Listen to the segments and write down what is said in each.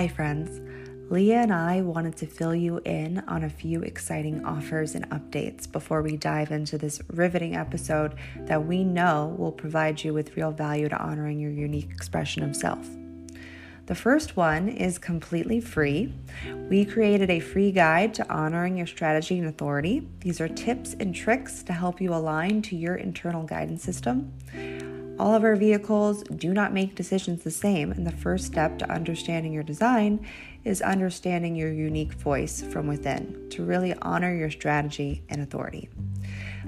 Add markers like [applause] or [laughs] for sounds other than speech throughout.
Hi, friends. Leah and I wanted to fill you in on a few exciting offers and updates before we dive into this riveting episode that we know will provide you with real value to honoring your unique expression of self. The first one is completely free. We created a free guide to honoring your strategy and authority. These are tips and tricks to help you align to your internal guidance system. All of our vehicles do not make decisions the same, and the first step to understanding your design is understanding your unique voice from within to really honor your strategy and authority.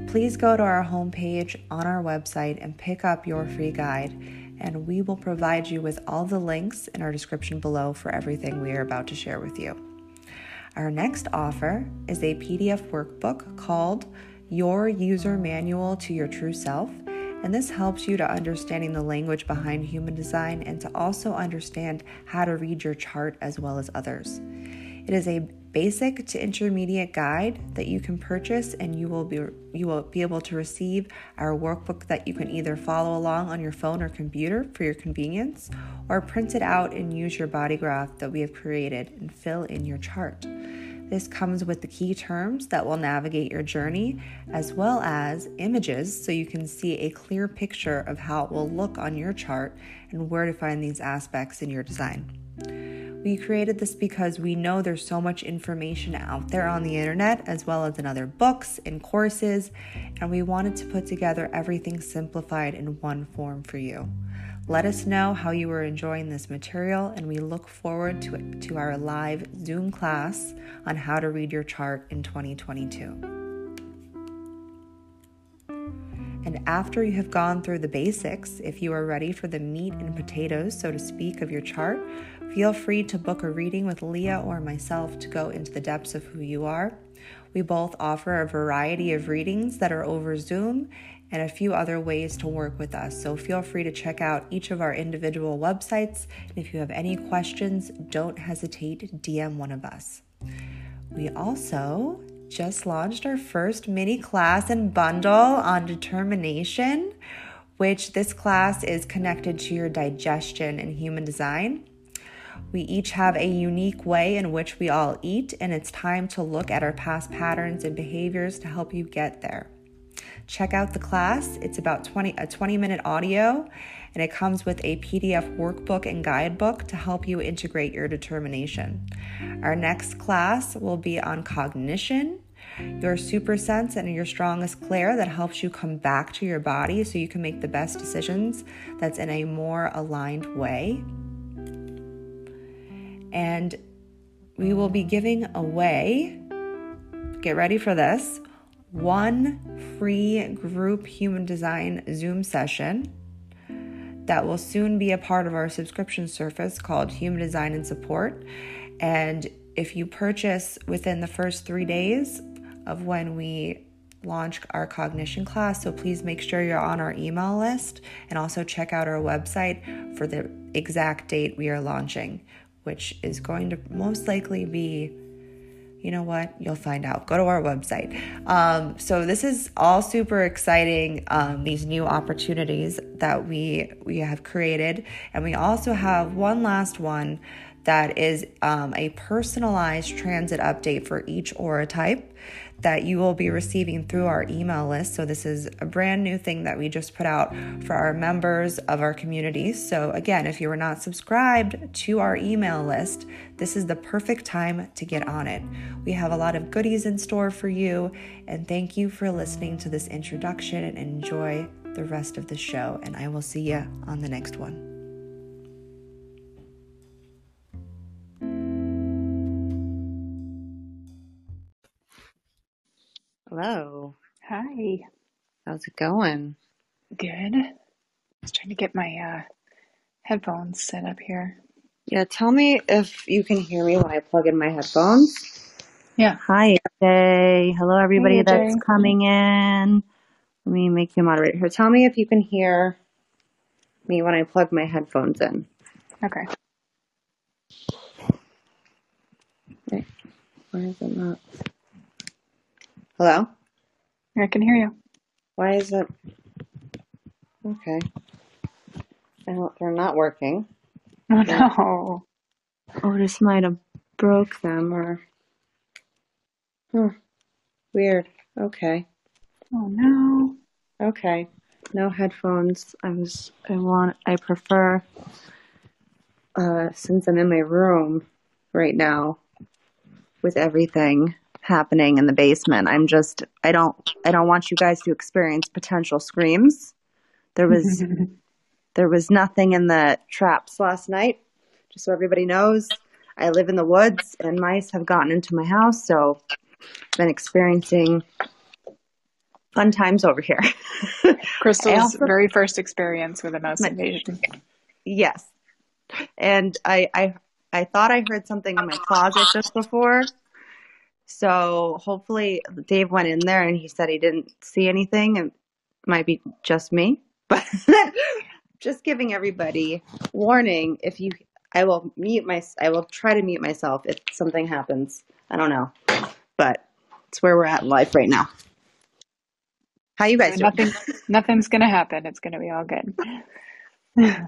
Please go to our homepage on our website and pick up your free guide, and we will provide you with all the links in our description below for everything we are about to share with you. Our next offer is a PDF workbook called Your User Manual to Your True Self and this helps you to understanding the language behind human design and to also understand how to read your chart as well as others. It is a basic to intermediate guide that you can purchase and you will be you will be able to receive our workbook that you can either follow along on your phone or computer for your convenience or print it out and use your body graph that we have created and fill in your chart. This comes with the key terms that will navigate your journey, as well as images so you can see a clear picture of how it will look on your chart and where to find these aspects in your design. We created this because we know there's so much information out there on the internet, as well as in other books and courses, and we wanted to put together everything simplified in one form for you. Let us know how you are enjoying this material, and we look forward to, it, to our live Zoom class on how to read your chart in 2022. And after you have gone through the basics, if you are ready for the meat and potatoes, so to speak, of your chart, feel free to book a reading with Leah or myself to go into the depths of who you are. We both offer a variety of readings that are over Zoom and a few other ways to work with us. So feel free to check out each of our individual websites. And if you have any questions, don't hesitate to DM one of us. We also just launched our first mini class and bundle on determination, which this class is connected to your digestion and human design. We each have a unique way in which we all eat, and it's time to look at our past patterns and behaviors to help you get there check out the class. It's about 20 a 20 minute audio and it comes with a PDF workbook and guidebook to help you integrate your determination. Our next class will be on cognition, your super sense and your strongest clair that helps you come back to your body so you can make the best decisions that's in a more aligned way. And we will be giving away, get ready for this, one free group human design Zoom session that will soon be a part of our subscription service called Human Design and Support. And if you purchase within the first three days of when we launch our cognition class, so please make sure you're on our email list and also check out our website for the exact date we are launching, which is going to most likely be you know what? You'll find out. Go to our website. Um, so this is all super exciting. Um, these new opportunities that we we have created, and we also have one last one that is um, a personalized transit update for each aura type that you will be receiving through our email list. So, this is a brand new thing that we just put out for our members of our community. So, again, if you are not subscribed to our email list, this is the perfect time to get on it. We have a lot of goodies in store for you, and thank you for listening to this introduction and enjoy the rest of the show. And I will see you on the next one. Hello. Hi. How's it going? Good. I was trying to get my uh, headphones set up here. Yeah, tell me if you can hear me when I plug in my headphones. Yeah. Hi, AJ. Hello, everybody Hey, that's coming in. Let me make you moderate here. Tell me if you can hear me when I plug my headphones in. Okay. Wait, why is it not? Hello? I can hear you. Why is it? Okay. I don't, they're not working. Oh no. Otis might have broke them or. Huh. Weird. Okay. Oh no. Okay. No headphones. I was I want I prefer uh since I'm in my room right now with everything happening in the basement. I'm just I don't I don't want you guys to experience potential screams. There was [laughs] there was nothing in the traps last night. Just so everybody knows, I live in the woods and mice have gotten into my house, so I've been experiencing fun times over here. [laughs] Krystle's also very first experience with a mouse my invasion. yes. And I, I I thought I heard something in my closet just before. So hopefully Dave went in there and he said he didn't see anything. It might be just me. [laughs] But just giving everybody warning if you I will mute my I will try to mute myself if something happens. I don't know. But it's where we're at in life right now. How you guys doing? nothing nothing's gonna happen. It's gonna be all good. [laughs]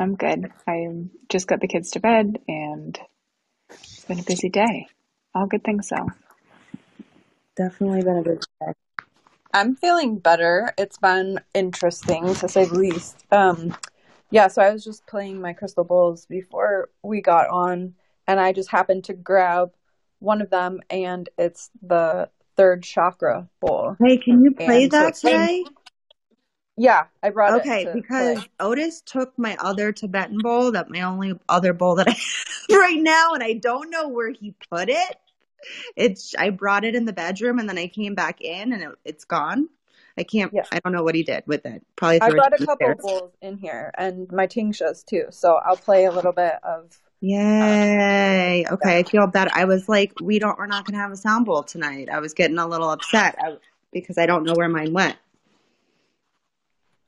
I'm good. I just got the kids to bed and it's been a busy day. All good things though. Definitely been a good day. I'm feeling better. It's been interesting to say the least. Um, yeah, so I was just playing my crystal bowls before we got on, and I just happened to grab one of them, and it's the third chakra bowl. Hey, can you play And so that it came, today? Yeah, I brought it Okay, because play. Otis took my other Tibetan bowl, that my only other bowl that I [laughs] have right now, and I don't know where he put it. It's I brought it in the bedroom and then I came back in and it, it's gone. I can't. Yeah, I don't know what he did with it. Probably I brought a couple stairs. bowls in here, and my tingsha's too. So I'll play a little bit of. Yay! yeah. Okay, I feel better. I was like, we don't. We're not gonna have a sound bowl tonight. I was getting a little upset because I don't know where mine went.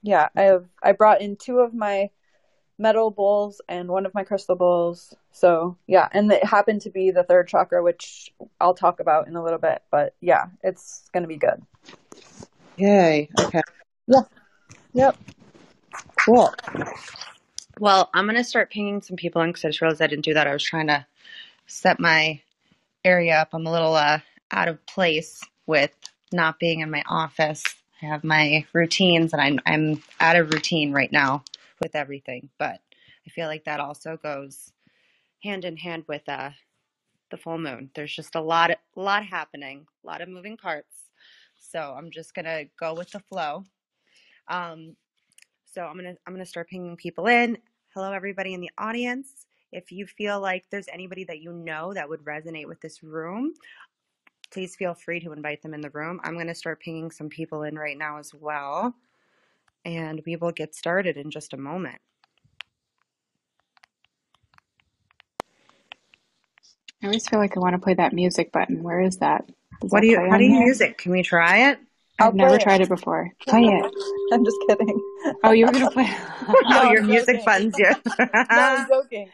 Yeah, I have. I brought in two of my metal bowls and one of my crystal bowls. So yeah, and it happened to be the third chakra, which I'll talk about in a little bit. But yeah, it's gonna be good. Yay! Okay, Yeah. Yep. cool. Well, I'm gonna start pinging some people in because I just realized I didn't do that. I was trying to set my area up. I'm a little uh, out of place with not being in my office. I have my routines, and I'm I'm out of routine right now with everything. But I feel like that also goes hand in hand with uh, the full moon. There's just a lot, a lot happening, a lot of moving parts. So I'm just gonna go with the flow. Um, so I'm gonna I'm gonna start pinging people in. Hello, everybody in the audience. If you feel like there's anybody that you know that would resonate with this room, please feel free to invite them in the room. I'm gonna start pinging some people in right now as well, and we will get started in just a moment. I always feel like I want to play that music button. Where is that? Does What that do you? How do you here? use it? Can we try it? I'll I've never it. tried it before. Play it. [laughs] I'm just kidding. Oh, you were gonna play. [laughs] Oh, No, your music joking. buttons, yeah. [laughs] No, I'm joking.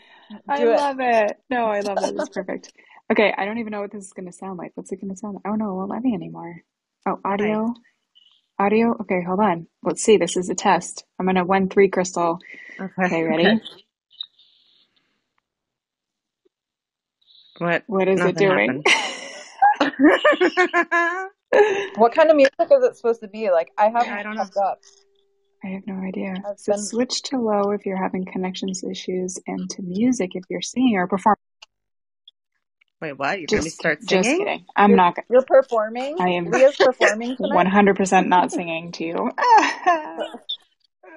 I it. love it. No, I love it. It's perfect. Okay, I don't even know what this is gonna sound like. What's it gonna sound like? Oh no, it won't let me anymore. Oh, nice. audio. Audio. Okay, hold on. Let's see. This is a test. I'm gonna one three crystal. Okay. Okay, ready? What? What is it doing? [laughs] What kind of music is it supposed to be? Like I I haven't don't know. kept up. I have no idea. I've So been switch to low if you're having connections issues and to music if you're singing or performing. Wait, what? You're gonna be Just start just singing? kidding. I'm you're not gonna you're performing. I am Leah's performing [laughs] tonight. 100% not singing to you.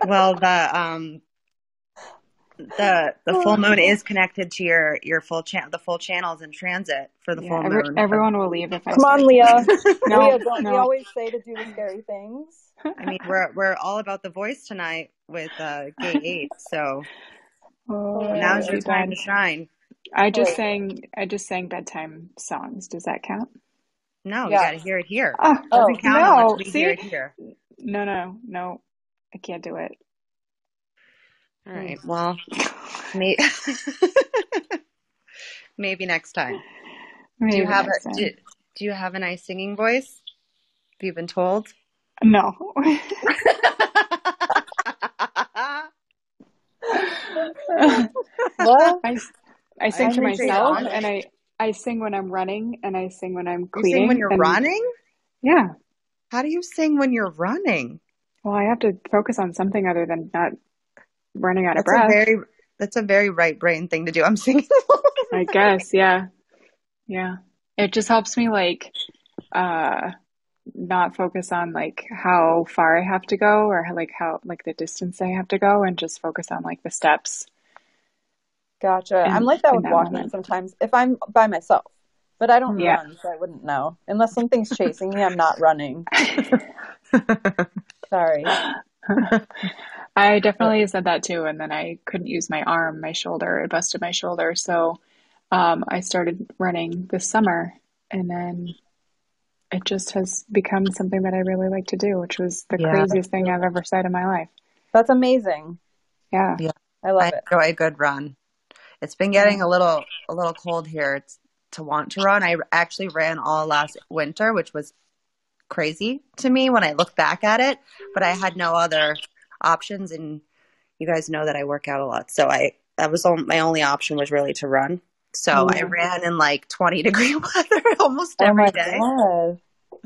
Well, the um the the full moon [sighs] is connected to your your full channel. The full channel's in transit for the Yeah, full every, moon. everyone will leave if I Come on, Leah. singing. [laughs] No, Leah, don't we always say to do the scary things? I mean, we're we're all about the voice tonight with uh, Gate Eight. So Oh, Now's your time to shine. I just Wait. sang I just sang bedtime songs. Does that count? No, you got to hear it here. Oh, Oh, count no. we See? hear it here. No, no, no. I can't do it. All right. Hmm. Well, may- [laughs] maybe next time. Maybe Do you have next a time. do, do you have a nice singing voice? Have you been told? No. [laughs] [laughs] Well, I, I sing I to myself and I, I sing when I'm running and I sing when I'm You cleaning. sing when you're and- running? Yeah. How do you sing when you're running? Well, I have to focus on something other than not running out of That's a breath. very that's a very right brain thing to do. I'm [laughs] singing. I guess, yeah. Yeah. It just helps me like uh not focus on like how far I have to go or like how like the distance I have to go and just focus on like the steps. Gotcha. In- I'm like that with that walking moment. sometimes if I'm by myself, but I don't Yeah. run, so I wouldn't know. Unless something's chasing me, I'm not running. [laughs] Sorry. I definitely said that too, and then I couldn't use my arm, my shoulder, it busted my shoulder. So um, I started running this summer, and then it just has become something that I really like to do, which was the Yeah. craziest thing I've ever said in my life. That's amazing. Yeah. I love I it. enjoy a good run. It's been getting a little a little cold here it's, to want to run. I actually ran all last winter, which was crazy to me when I look back at it, but I had no other options and you guys know that I work out a lot. So I that was all, my only option was really to run. So I ran in like 20 degree [laughs] weather almost Oh every my day. god.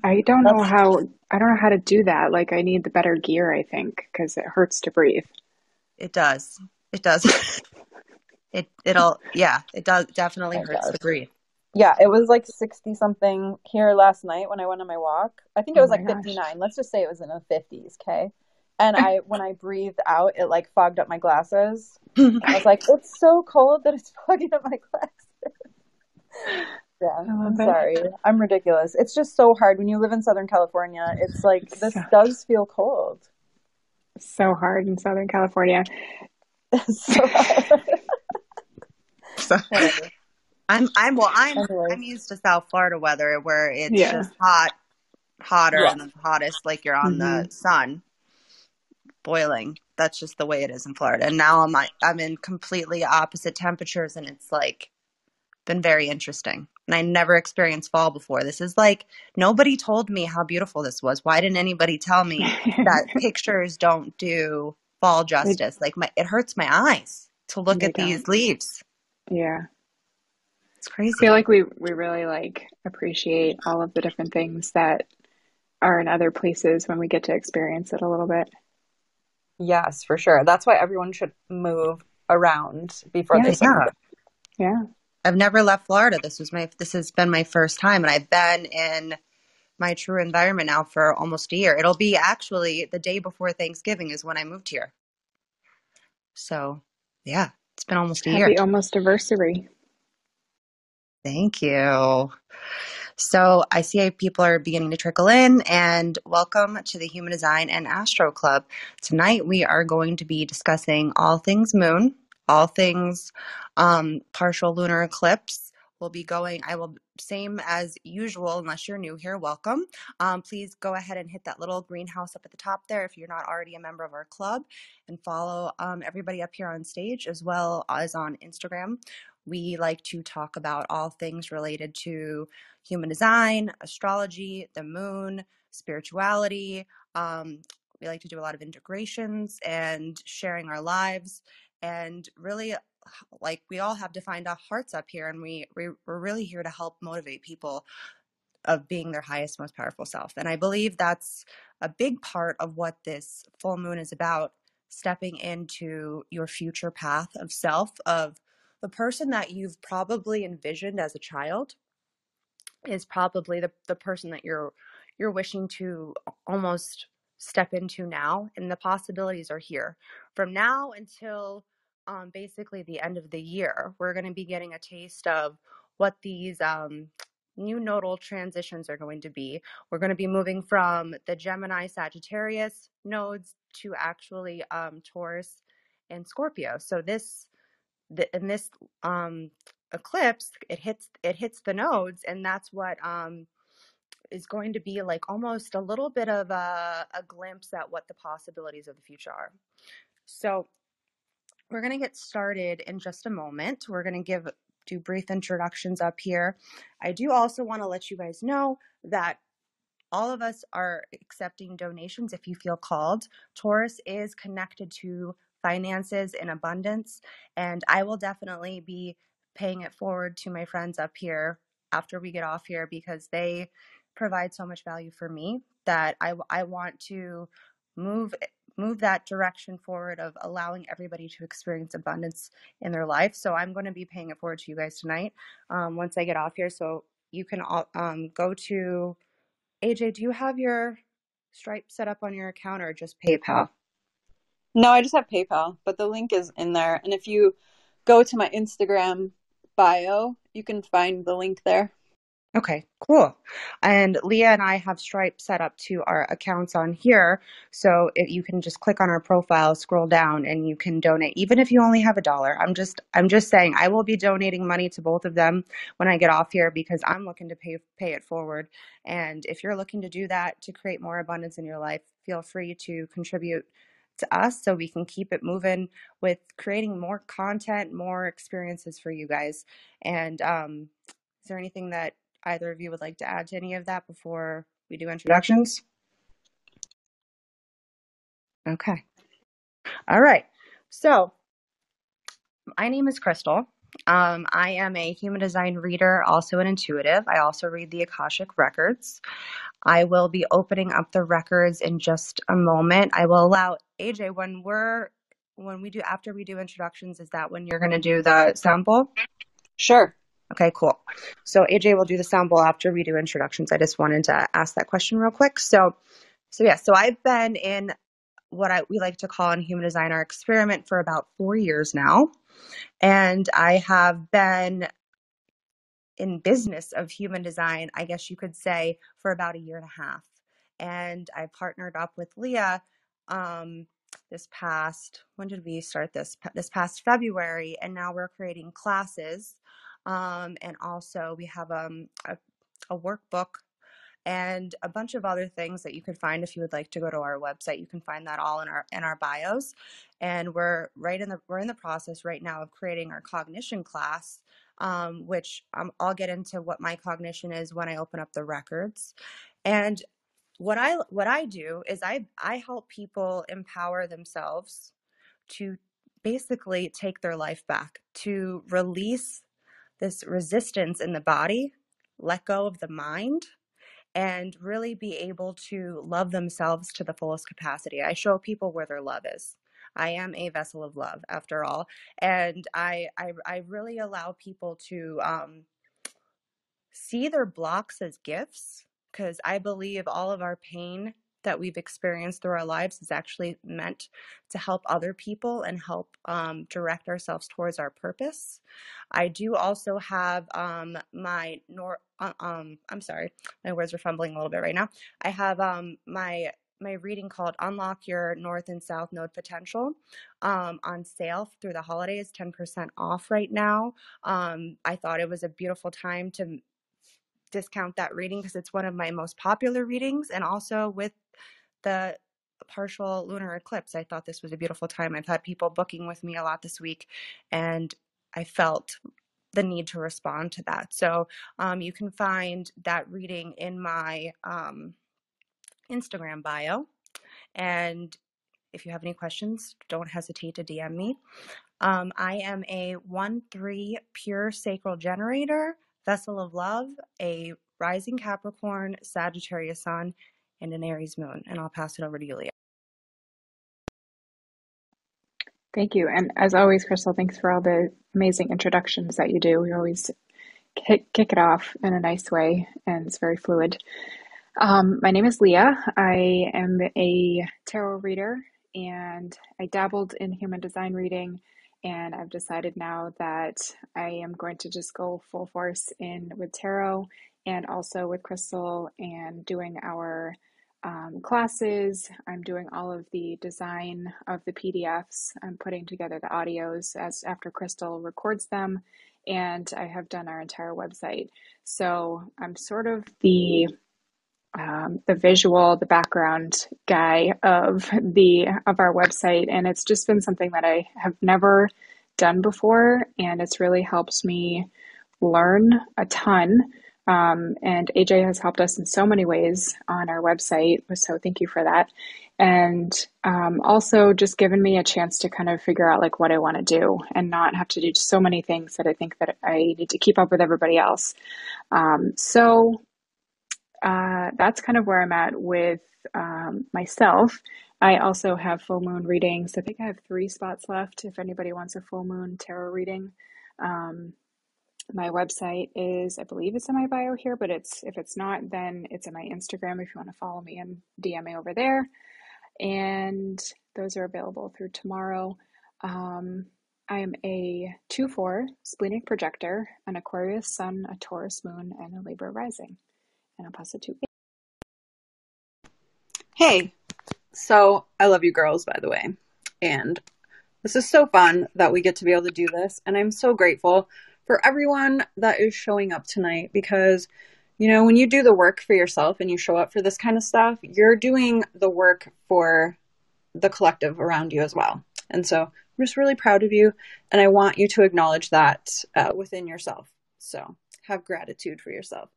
I don't know how I don't know how to do that. Like I need the better gear, I think, because it hurts to breathe. It does. It does. [laughs] it it'll yeah, it does definitely It hurts does. to breathe. Yeah, it was like 60 something here last night when I went on my walk. I think it Oh was my like 59. Let's just say it was in the 50s, okay? And I when I breathed out, it like fogged up my glasses. I was like, it's so cold that it's [laughs] fogging up my glasses. [laughs] Yeah, love I'm it. sorry. I'm ridiculous. It's just so hard when you live in Southern California. It's like this So- does feel cold. So hard in Southern California. [laughs] So hard. So I'm I'm well I'm Anyways. I'm used to South Florida weather where it's Yeah. just hot, hotter Yeah. and the hottest like you're on the sun, boiling. That's just the way it is in Florida. And now I'm like I'm in completely opposite temperatures and it's like been very interesting. And I never experienced fall before. This is like nobody told me how beautiful this was. Why didn't anybody tell me that [laughs] pictures don't do fall justice? Like my it hurts my eyes to look They at these don't. leaves. Yeah. It's crazy. I feel like we we really like appreciate all of the different things that are in other places when we get to experience it a little bit. Yes, for sure. That's why everyone should move around before they Yeah. start. Yeah. I've never left Florida. This was my this has been my first time and I've been in my true environment now for almost a year. It'll be actually the day before Thanksgiving is when I moved here. So, yeah, it's been almost a year. Happy almost anniversary. Thank you. So I see people are beginning to trickle in, and welcome to the Human Design and Astro Club. Tonight we are going to be discussing all things moon, all things um, partial lunar eclipse. We'll be going, I will, same as usual, unless you're new here, welcome. Um, please go ahead and hit that little greenhouse up at the top there if you're not already a member of our club, and follow um, everybody up here on stage as well as on Instagram. We like to talk about all things related to human design, astrology, the moon, spirituality. Um, we like to do a lot of integrations and sharing our lives. And really, uh, like, we all have to find our hearts up here, and we, we, we're really here to help motivate people of being their highest, most powerful self. And I believe that's a big part of what this full moon is about stepping into your future path of self, of the person that you've probably envisioned as a child is probably the, the person that you're you're wishing to almost step into now and the possibilities are here from now until um, basically the end of the year. We're going to be getting a taste of what these um, new nodal transitions are going to be. We're going to be moving from the gemini sagittarius nodes to actually um, taurus and scorpio. So this the, in this um, eclipse, it hits it hits the nodes, and that's what um, is going to be like almost a little bit of a, a glimpse at what the possibilities of the future are. So we're going to get started in just a moment. We're going to give do brief introductions up here. I do also want to let you guys know that all of us are accepting donations if you feel called. Taurus is connected to finances in abundance, and I will definitely be paying it forward to my friends up here after we get off here because they provide so much value for me that I, I want to move move that direction forward of allowing everybody to experience abundance in their life. So I'm going to be paying it forward to you guys tonight um, once I get off here. So you can all, um, go to AJ. Do you have your Stripe set up on your account or just PayPal? No, I just have PayPal, but the link is in there. And if you go to my Instagram bio, you can find the link there. Okay, cool. And Leah and I have Stripe set up to our accounts on here. So if you can just click on our profile, scroll down and you can donate even if you only have a dollar. I'm just I'm just saying I will be donating money to both of them when I get off here because I'm looking to pay pay it forward. And if you're looking to do that to create more abundance in your life, feel free to contribute to us so we can keep it moving with creating more content, more experiences for you guys. And um, is there anything that either of you would like to add to any of that before we do introductions? Okay. All right. So, my name is Krystle. Um, I am a human design reader, also an intuitive. I also read the Akashic Records. I will be opening up the records in just a moment. I will allow AJ when we're when we do after we do introductions. Is that when you're going to do the sample? Sure. Okay, cool. So AJ will do the sample after we do introductions. I just wanted to ask that question real quick. So, so yeah, so I've been in what I we like to call in human design our experiment for about four years now, and I have been in business of human design, I guess you could say, for about a year and a half. And I partnered up with Leah um, this past when did we start this this past February, and now we're creating classes um, and also, we have um, a, a workbook and a bunch of other things that you can find if you would like to go to our website. You can find that all in our in our bios. And we're right in the we're in the process right now of creating our cognition class, um, which um, I'll get into what my cognition is when I open up the records. And what I what I do is I I help people empower themselves to basically take their life back, to release this resistance in the body, let go of the mind, and really be able to love themselves to the fullest capacity. I show people where their love is. I am a vessel of love, after all, and I I, I really allow people to um, see their blocks as gifts because I believe all of our pain that we've experienced through our lives is actually meant to help other people and help um, direct ourselves towards our purpose. I do also have um, my nor uh, um I'm sorry, my words are fumbling a little bit right now. I have um my my reading called Unlock Your North and South Node Potential um, on sale through the holidays, 10% off right now. Um, I thought it was a beautiful time to discount that reading because it's one of my most popular readings and also with the partial lunar eclipse. I thought this was a beautiful time. I've had people booking with me a lot this week, and I felt the need to respond to that. So um, you can find that reading in my um, Instagram bio. And if you have any questions, don't hesitate to DM me. Um, I am a 1 3 pure sacral generator, vessel of love, a rising Capricorn, Sagittarius sun, and an Aries moon. And I'll pass it over to Yulia. Thank you. And as always, Krystle, thanks for all the amazing introductions that you do. We always kick, kick it off in a nice way, and it's very fluid. Um, my name is Leah. I am a tarot reader, and I dabbled in human design reading. And I've decided now that I am going to just go full force in with tarot and also with Krystle and doing our um, classes. I'm doing all of the design of the PDFs. I'm putting together the audios as after Krystle records them, and I have done our entire website. So I'm sort of the um, the visual, the background guy of the of our website, and it's just been something that I have never done before, and it's really helped me learn a ton. Um, and AJ has helped us in so many ways on our website, so thank you for that. And um, also just given me a chance to kind of figure out like what I want to do and not have to do so many things that I think that I need to keep up with everybody else. Um, so uh, that's kind of where I'm at with um, myself. I also have full moon readings. I think I have three spots left if anybody wants a full moon tarot reading. Um, my website is, I believe it's in my bio here, but it's if it's not, then it's in my Instagram if you want to follow me and DM me over there. And those are available through tomorrow. Um, I am a 2 4 splenic projector, an Aquarius sun, a Taurus moon, and a Libra rising. And I'll pass it to Hey, so I love you girls, by the way. And this is so fun that we get to be able to do this. And I'm so grateful for everyone that is showing up tonight because, you know, when you do the work for yourself and you show up for this kind of stuff, you're doing the work for the collective around you as well. And so I'm just really proud of you. And I want you to acknowledge that uh, within yourself. So have gratitude for yourself.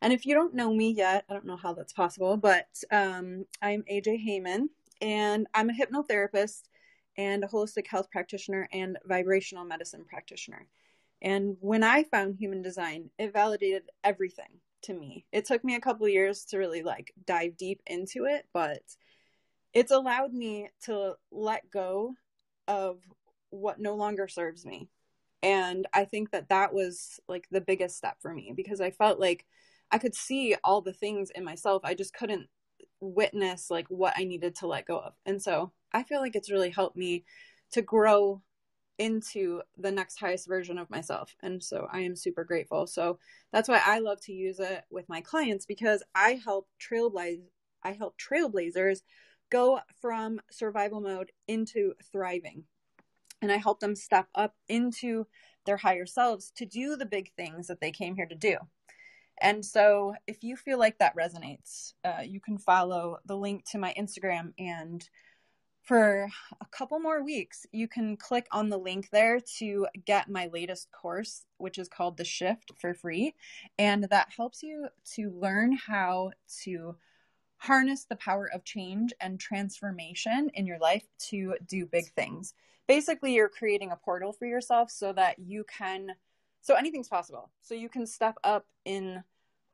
And if you don't know me yet, I don't know how that's possible, but um, I'm AJ Heyman, and I'm a hypnotherapist and a holistic health practitioner and vibrational medicine practitioner. And when I found human design, it validated everything to me. It took me a couple years to really like dive deep into it, but it's allowed me to let go of what no longer serves me. And I think that that was like the biggest step for me because I felt like I could see all the things in myself. I just couldn't witness like what I needed to let go of. And so I feel like it's really helped me to grow into the next highest version of myself. And so I am super grateful. So that's why I love to use it with my clients because I help trailblaze I help trailblazers go from survival mode into thriving. And I help them step up into their higher selves to do the big things that they came here to do. And so, if you feel like that resonates, uh, you can follow the link to my Instagram. And for a couple more weeks, you can click on the link there to get my latest course, which is called The Shift for free. And that helps you to learn how to harness the power of change and transformation in your life to do big things. Basically, you're creating a portal for yourself so that you can so anything's possible. So you can step up in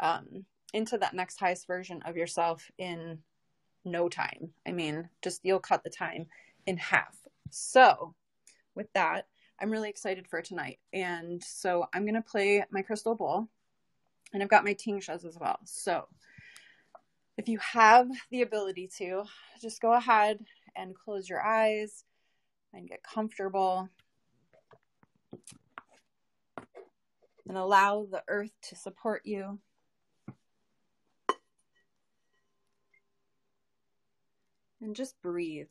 um, into that next highest version of yourself in no time. I mean just you'll cut the time in half. So with that i'm really excited for tonight. And so i'm going to play my crystal bowl and i've got my tingshas as well. So if you have the ability to just go ahead and close your eyes and get comfortable and allow the earth to support you. And just breathe.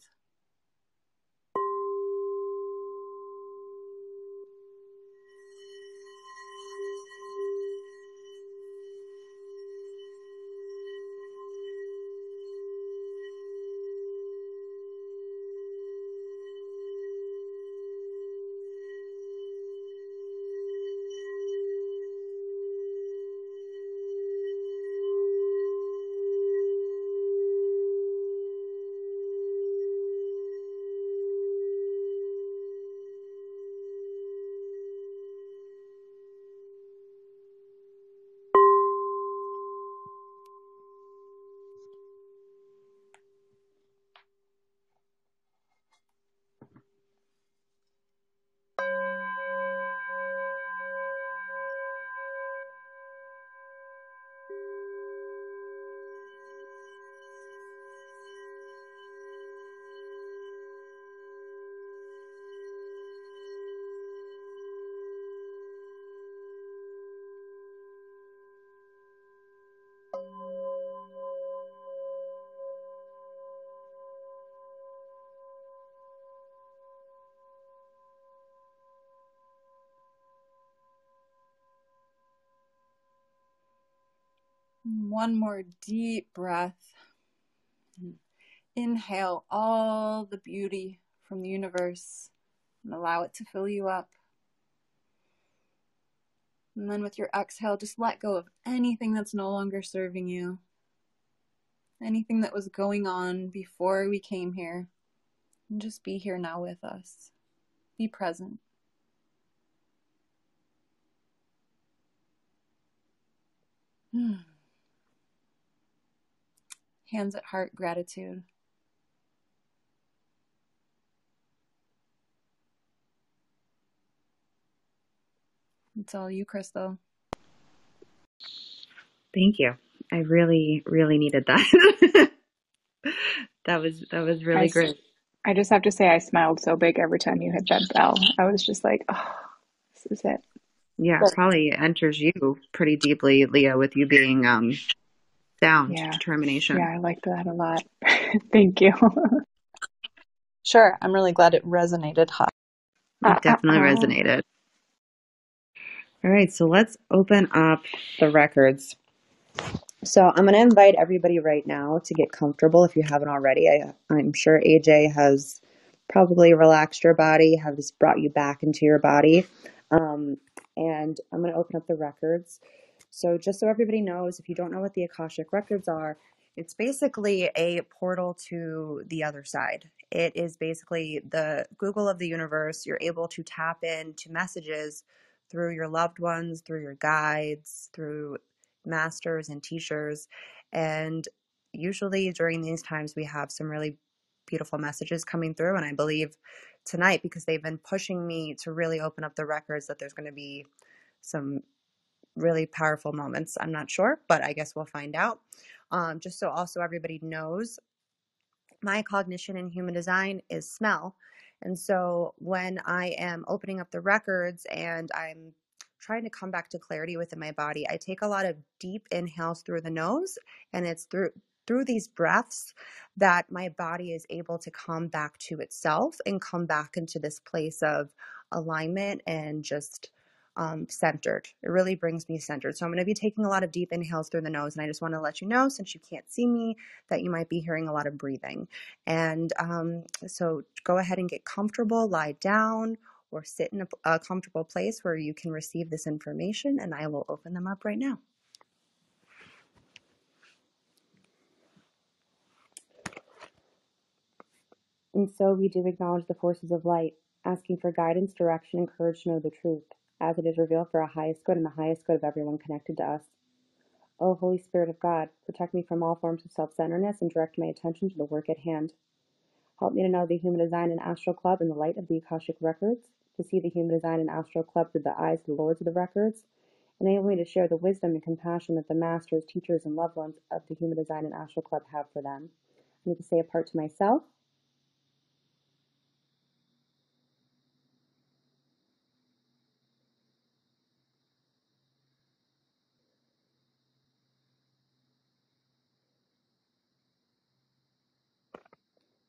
One more deep breath. Inhale all the beauty from the universe and allow it to fill you up. And then with your exhale, just let go of anything that's no longer serving you, anything that was going on before we came here. And just be here now with us. Be present. Hmm. Hands at heart, gratitude. It's all you, Krystle. Thank you. I really, really needed that. [laughs] that was that was really I, great. I just have to say, I smiled so big every time you hit that bell. I was just like, oh, this is it. Yeah, but, probably enters you pretty deeply, Leah, with you being um down yeah. determination. Yeah, I liked that a lot. [laughs] Thank you. [laughs] sure, I'm really glad it resonated. Hot. It definitely uh, uh, resonated. All right, so let's open up the records. So I'm going to invite everybody right now to get comfortable if you haven't already. I, I'm sure AJ has probably relaxed your body, has brought you back into your body. Um, and I'm going to open up the records. So, just so everybody knows, if you don't know what the Akashic records are, it's basically a portal to the other side. It is basically the Google of the universe. You're able to tap into messages through your loved ones, through your guides, through masters and teachers. And usually during these times, we have some really beautiful messages coming through. And I believe tonight, because they've been pushing me to really open up the records, that there's going to be some really powerful moments. I'm not sure, but I guess we'll find out. Um, just so also everybody knows, my cognition in human design is smell. And so when I am opening up the records and I'm trying to come back to clarity within my body, I take a lot of deep inhales through the nose and it's through through these breaths that my body is able to come back to itself and come back into this place of alignment and just um, centered. It really brings me centered. So I'm going to be taking a lot of deep inhales through the nose. And I just want to let you know, since you can't see me, that you might be hearing a lot of breathing. And um, so go ahead and get comfortable, lie down, or sit in a, a comfortable place where you can receive this information. And I will open them up right now. And so we do acknowledge the forces of light, asking for guidance, direction, and courage to know the truth as it is revealed for our highest good and the highest good of everyone connected to us. O Holy Spirit of God, protect me from all forms of self centeredness and direct my attention to the work at hand. Help me to know the Human Design and Astro Club in the light of the Akashic Records, to see the Human Design and Astro Club through the eyes of the Lords of the Records, and enable me to share the wisdom and compassion that the masters, teachers, and loved ones of the Human Design and Astro Club have for them. I need to say a part to myself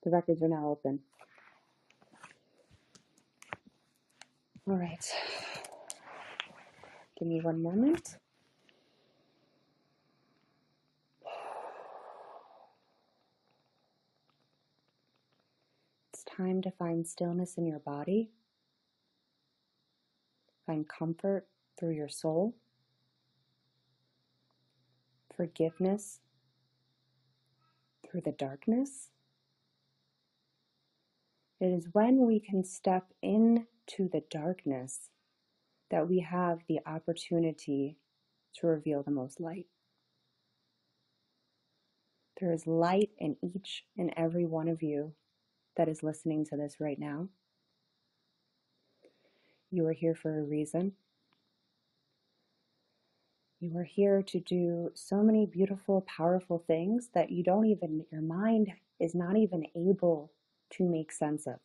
The records are now open. All right. Give me one moment. It's time to find stillness in your body. Find comfort through your soul. Forgiveness through the darkness. It is when we can step into the darkness that we have the opportunity to reveal the most light. There is light in each and every one of you that is listening to this right now. You are here for a reason. You are here to do so many beautiful, powerful things that you don't even, your mind is not even able to make sense of.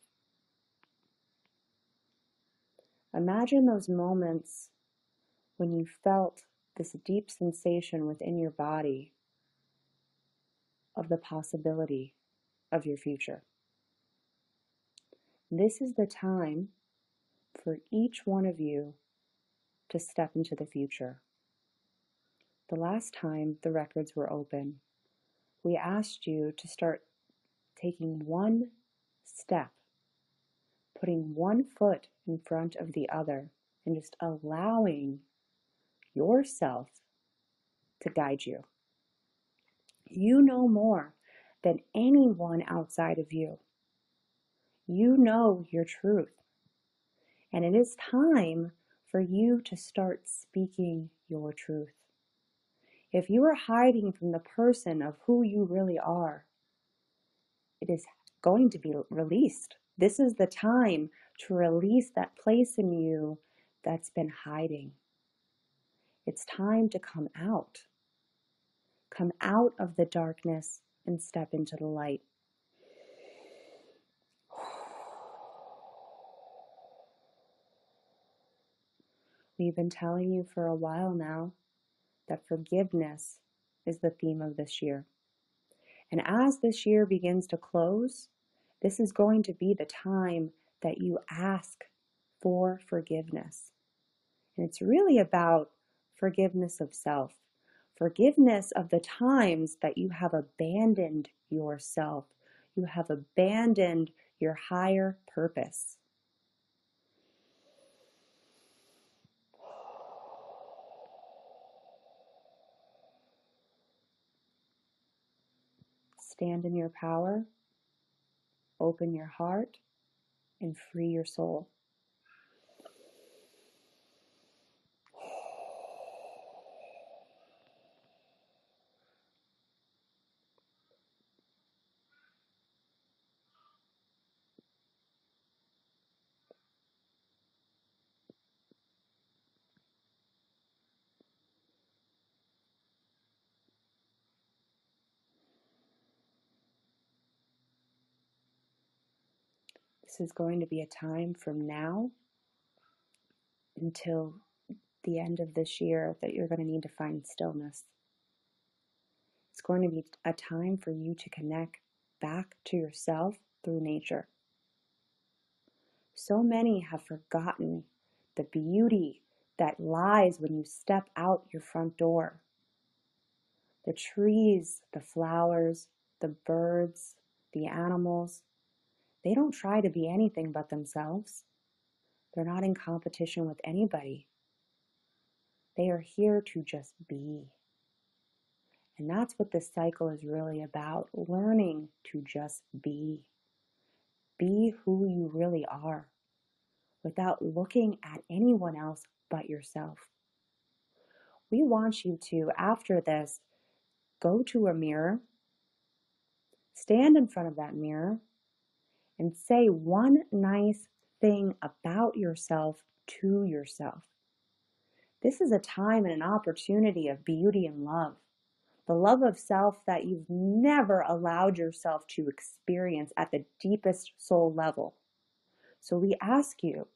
Imagine those moments when you felt this deep sensation within your body of the possibility of your future. This is the time for each one of you to step into the future. the last time the records were open, we asked you to start taking one step, putting one foot in front of the other, and just allowing yourself to guide you. You know more than anyone outside of you. You know your truth. And it is time for you to start speaking your truth. If you are hiding from the person of who you really are, it is going to be released. This is the time to release that place in you that's been hiding. It's time to come out. Come out of the darkness and step into the light. [sighs] We've been telling you for a while now that forgiveness is the theme of this year. And as this year begins to close, this is going to be the time that you ask for forgiveness. And it's really about forgiveness of self, forgiveness of the times that you have abandoned yourself, you have abandoned your higher purpose. Stand in your power, open your heart, and free your soul. Is going to be a time from now until the end of this year that you're going to need to find stillness. It's going to be a time for you to connect back to yourself through nature. So many have forgotten the beauty that lies when you step out your front door. The trees, the flowers, the birds, the animals, they don't try to be anything but themselves. They're not in competition with anybody. They are here to just be. And that's what this cycle is really about learning to just be. Be who you really are without looking at anyone else but yourself. We want you to, after this, go to a mirror, stand in front of that mirror, and say one nice thing about yourself to yourself. This is a time and an opportunity of beauty and love. The love of self that you've never allowed yourself to experience at the deepest soul level. So we ask you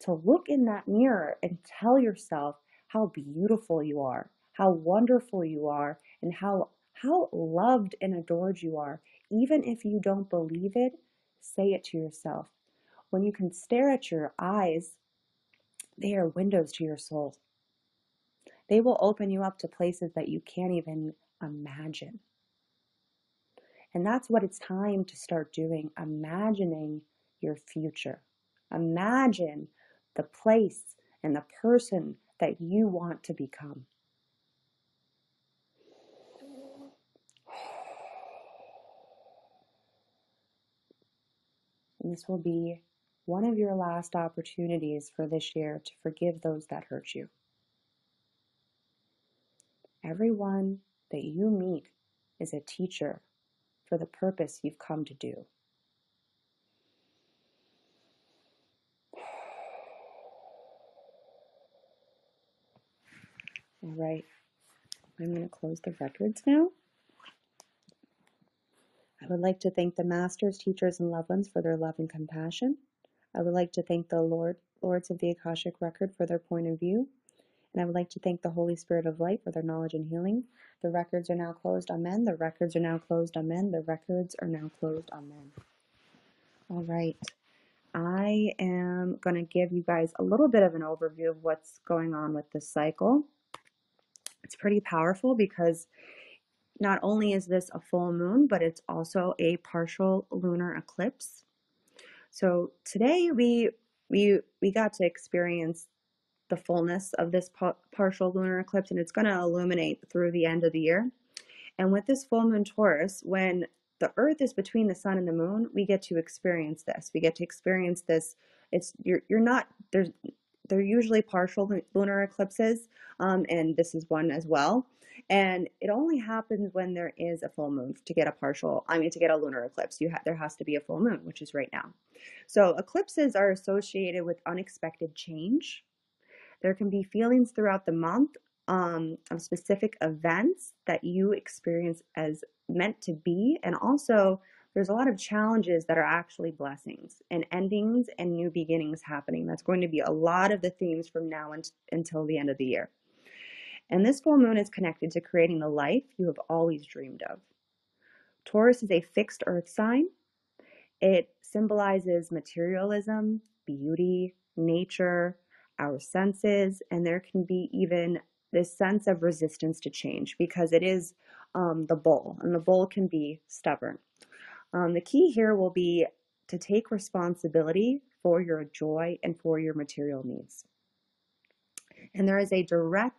to look in that mirror and tell yourself how beautiful you are, how wonderful you are, and how, how loved and adored you are. Even if you don't believe it, Say it to yourself. When you can stare at your eyes, they are windows to your soul. They will open you up to places that you can't even imagine. And that's what it's time to start doing imagining your future. Imagine the place and the person that you want to become. This will be one of your last opportunities for this year to forgive those that hurt you. Everyone that you meet is a teacher for the purpose you've come to do. [sighs] All right, I'm going to close the records now. I would like to thank the masters, teachers, and loved ones for their love and compassion. I would like to thank the Lord, Lords of the Akashic Record for their point of view. And I would like to thank the Holy Spirit of Light for their knowledge and healing. The records are now closed. Amen. The records are now closed. Amen. The records are now closed. Amen. All right. I am going to give you guys a little bit of an overview of what's going on with this cycle. it's pretty powerful because not only is this a full moon, but it's also a partial lunar eclipse. So today we we we got to experience the fullness of this partial lunar eclipse, and it's going to illuminate through the end of the year. And with this full moon Taurus, when the Earth is between the Sun and the Moon, we get to experience this. We get to experience this. It's you're you're not there's they're usually partial lunar eclipses, um, and this is one as well. And it only happens when there is a full moon to get a partial, I mean, to get a lunar eclipse. You ha- there has to be a full moon, which is right now. So eclipses are associated with unexpected change. There can be feelings throughout the month um, of specific events that you experience as meant to be, and also there's a lot of challenges that are actually blessings and endings and new beginnings happening. That's going to be a lot of the themes from now until the end of the year. And this full moon is connected to creating the life you have always dreamed of. Taurus is a fixed earth sign. It symbolizes materialism, beauty, nature, our senses, and there can be even this sense of resistance to change because it is um, the bull, and the bull can be stubborn. Um, the key here will be to take responsibility for your joy and for your material needs. And there is a direct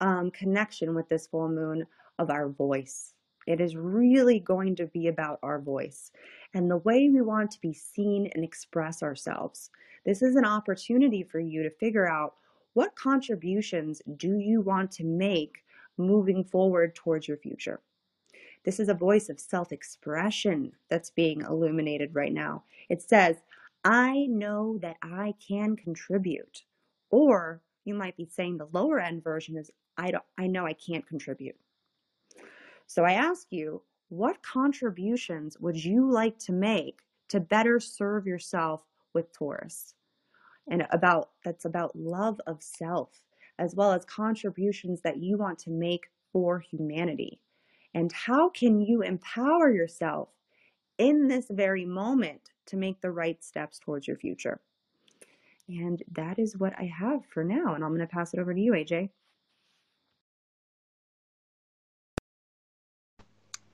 um, connection with this full moon of our voice. It is really going to be about our voice and the way we want to be seen and express ourselves. This is an opportunity for you to figure out what contributions do you want to make moving forward towards your future. This is a voice of self expression that's being illuminated right now. It says, I know that I can contribute. Or you might be saying the lower end version is, I, don't, I know I can't contribute. So I ask you, what contributions would you like to make to better serve yourself with Taurus? And about that's about love of self, as well as contributions that you want to make for humanity. And how can you empower yourself in this very moment to make the right steps towards your future? And that is what I have for now. And I'm going to pass it over to you, AJ.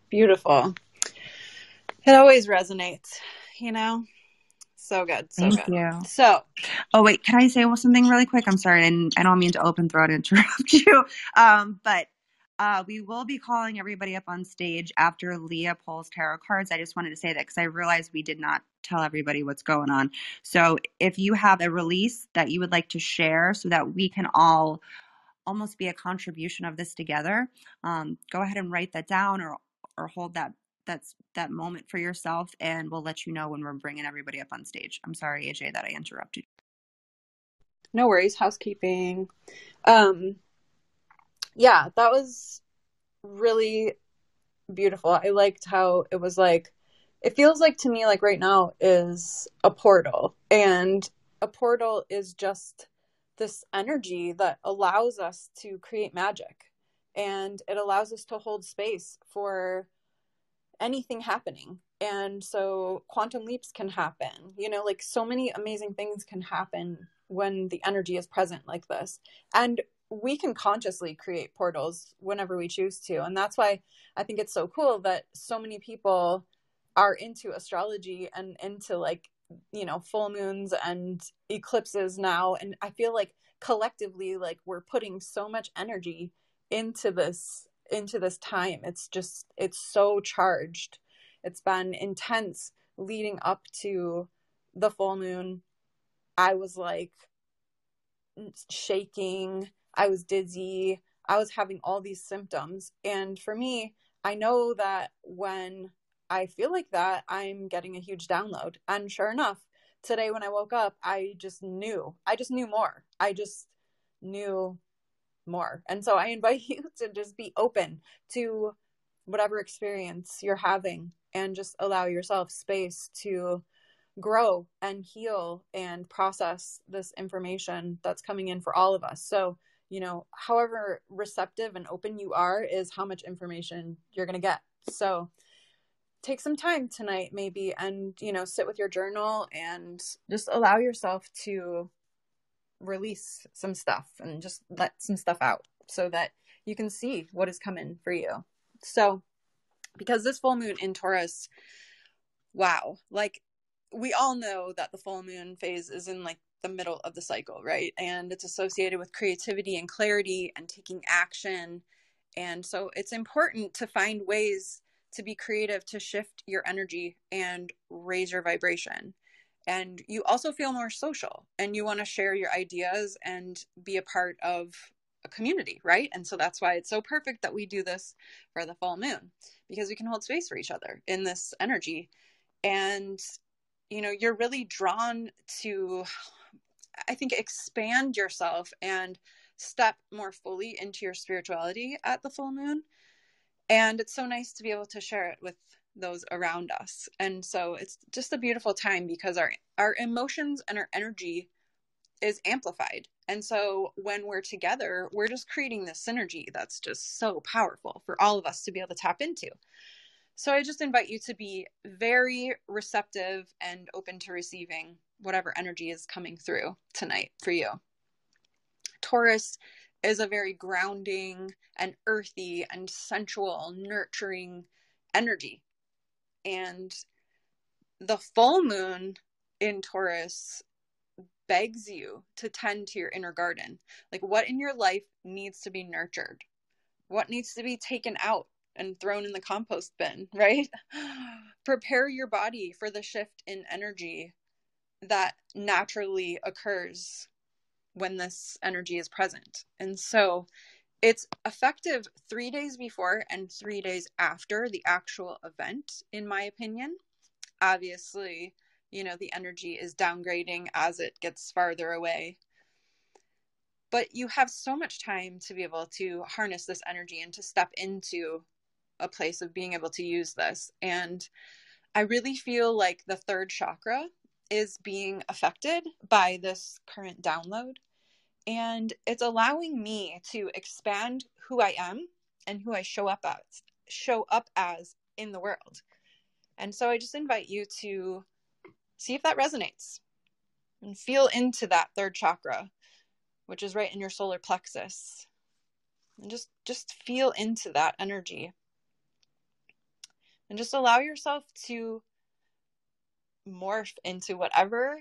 Beautiful. It always resonates, you know? So good. So Thank good. you. So, oh, wait, can I say something really quick? I'm sorry. And I don't mean to open throat and interrupt [laughs] you. Um, but uh, we will be calling everybody up on stage after Leah pulls tarot cards. I just wanted to say that because I realized we did not tell everybody what's going on. So if you have a release that you would like to share so that we can all almost be a contribution of this together, um, go ahead and write that down or or hold that that's that moment for yourself and we'll let you know when we're bringing everybody up on stage. I'm sorry AJ that I interrupted. No worries, housekeeping. Um yeah, that was really beautiful. I liked how it was like it feels like to me like right now is a portal and a portal is just this energy that allows us to create magic and it allows us to hold space for anything happening and so quantum leaps can happen you know like so many amazing things can happen when the energy is present like this and we can consciously create portals whenever we choose to. And that's why i think it's so cool that so many people are into astrology and into like you know full moons and eclipses now. And i feel like collectively like we're putting so much energy into this into this time. It's just it's so charged. It's been intense leading up to the full moon. I was like shaking I was dizzy. I was having all these symptoms. And for me, I know that when I feel like that, I'm getting a huge download. And sure enough, today when I woke up, I just knew. I just knew more. I just knew more. And so I [laughs] invite you to just be open to whatever experience you're having and just allow yourself space to grow and heal and process this information that's coming in for all of us. So, you know, however receptive and open you are is how much information you're going to get. So take some time tonight, maybe, and, you know, sit with your journal and just allow yourself to release some stuff and just let some stuff out so that you can see what is coming for you. So, because this full moon in Taurus, wow, like we all know that the full moon phase is in like the middle of the cycle, right? And it's associated with creativity and clarity and taking action. And so it's important to find ways to be creative to shift your energy and raise your vibration. And you also feel more social and you want to share your ideas and be a part of a community, right? And so that's why it's so perfect that we do this for the full moon because we can hold space for each other in this energy. And, you know, you're really drawn to, I think, expand yourself and step more fully into your spirituality at the full moon. And it's so nice to be able to share it with those around us. And so it's just a beautiful time because our our emotions and our energy is amplified. And so when we're together, we're just creating this synergy that's just so powerful for all of us to be able to tap into. So I just invite you to be very receptive and open to receiving whatever energy is coming through tonight for you. Taurus is a very grounding and earthy and sensual, nurturing energy. And the full moon in Taurus begs you to tend to your inner garden. Like, what in your life needs to be nurtured? What needs to be taken out and thrown in the compost bin, [laughs] right? Prepare your body for the shift in energy that naturally occurs when this energy is present. And so it's effective three days before and three days after the actual event, in my opinion. Obviously, you know, the energy is downgrading as it gets farther away. But you have so much time to be able to harness this energy and to step into a place of being able to use this. And I really feel like the third chakra is being affected by this current download. And it's allowing me to expand who I am and who I show up as, show up as in the world. And so I just invite you to see if that resonates and feel into that third chakra, which is right in your solar plexus. And just just feel into that energy. And just allow yourself to morph into whatever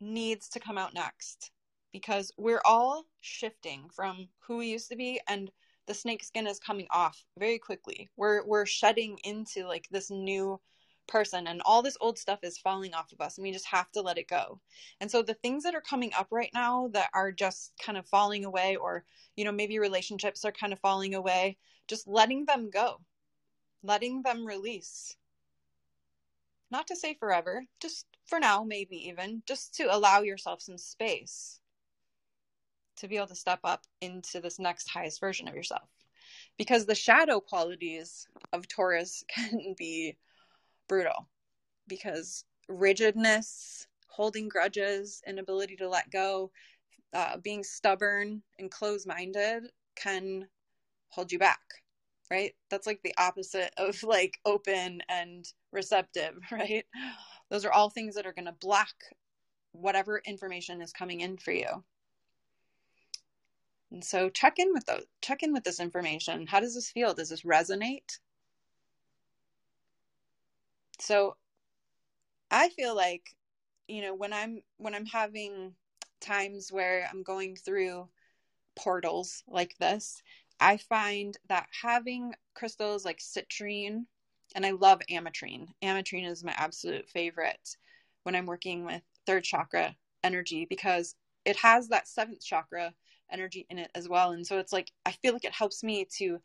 needs to come out next because we're all shifting from who we used to be and the snake skin is coming off very quickly. We're we're shedding into like this new person and all this old stuff is falling off of us and we just have to let it go. And so the things that are coming up right now that are just kind of falling away or you know maybe relationships are kind of falling away, just letting them go. Letting them release not to say forever, just for now, maybe even, just to allow yourself some space to be able to step up into this next highest version of yourself. Because the shadow qualities of Taurus [laughs] can be brutal because rigidness, holding grudges, inability to let go, uh, being stubborn and closed minded can hold you back right? That's like the opposite of like open and receptive, [laughs] right? Those are all things that are going to block whatever information is coming in for you. And so check in with those, check in with this information. How does this feel? Does this resonate? So I feel like, you know, when I'm when I'm having times where I'm going through portals like this, I find that having crystals like citrine, and I love ametrine. Ametrine is my absolute favorite when I'm working with third chakra energy because it has that seventh chakra energy in it as well. And so it's like, I feel like it helps me to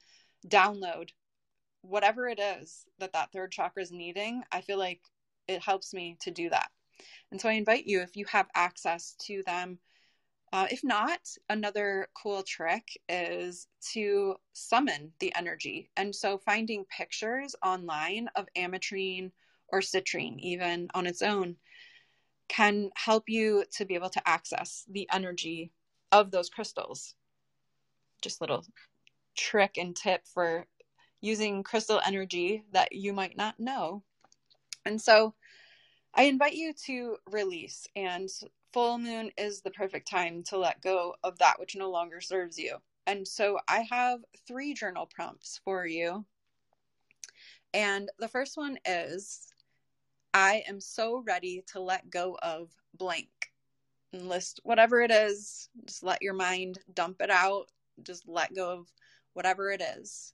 download whatever it is that that third chakra is needing. I feel like it helps me to do that. And so I invite you, if you have access to them, uh, if not, another cool trick is to summon the energy. And so finding pictures online of ametrine or citrine, even on its own, can help you to be able to access the energy of those crystals. Just little trick and tip for using crystal energy that you might not know. And so I invite you to release and full moon is the perfect time to let go of that which no longer serves you. And so I have three journal prompts for you. And the first one is I am so ready to let go of blank. And list whatever it is, just let your mind dump it out, just let go of whatever it is.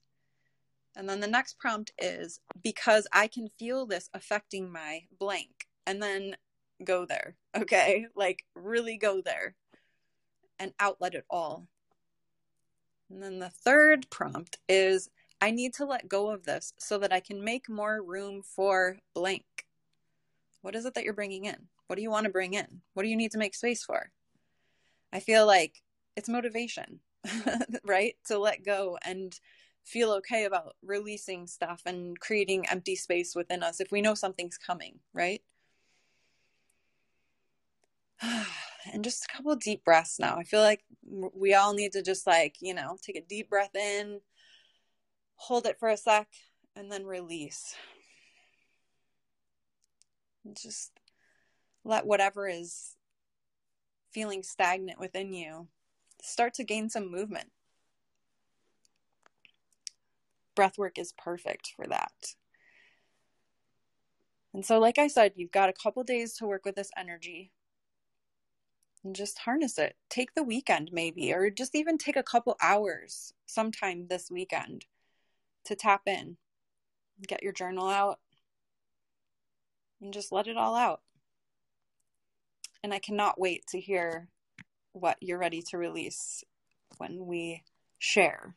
And then the next prompt is because I can feel this affecting my blank. And then go there, okay? Like really go there and outlet it all. And then the third prompt is I need to let go of this so that I can make more room for blank. What is it that you're bringing in? What do you want to bring in? What do you need to make space for? I feel like it's motivation, [laughs] right? To let go and feel okay about releasing stuff and creating empty space within us if we know something's coming, right? [sighs] and just a couple deep breaths now. I feel like we all need to just like, you know, take a deep breath in, hold it for a sec, and then release. Just let whatever is feeling stagnant within you start to gain some movement. Breath work is perfect for that. And so, like I said, you've got a couple days to work with this energy and just harness it. Take the weekend, maybe, or just even take a couple hours sometime this weekend to tap in, get your journal out, and just let it all out. And I cannot wait to hear what you're ready to release when we share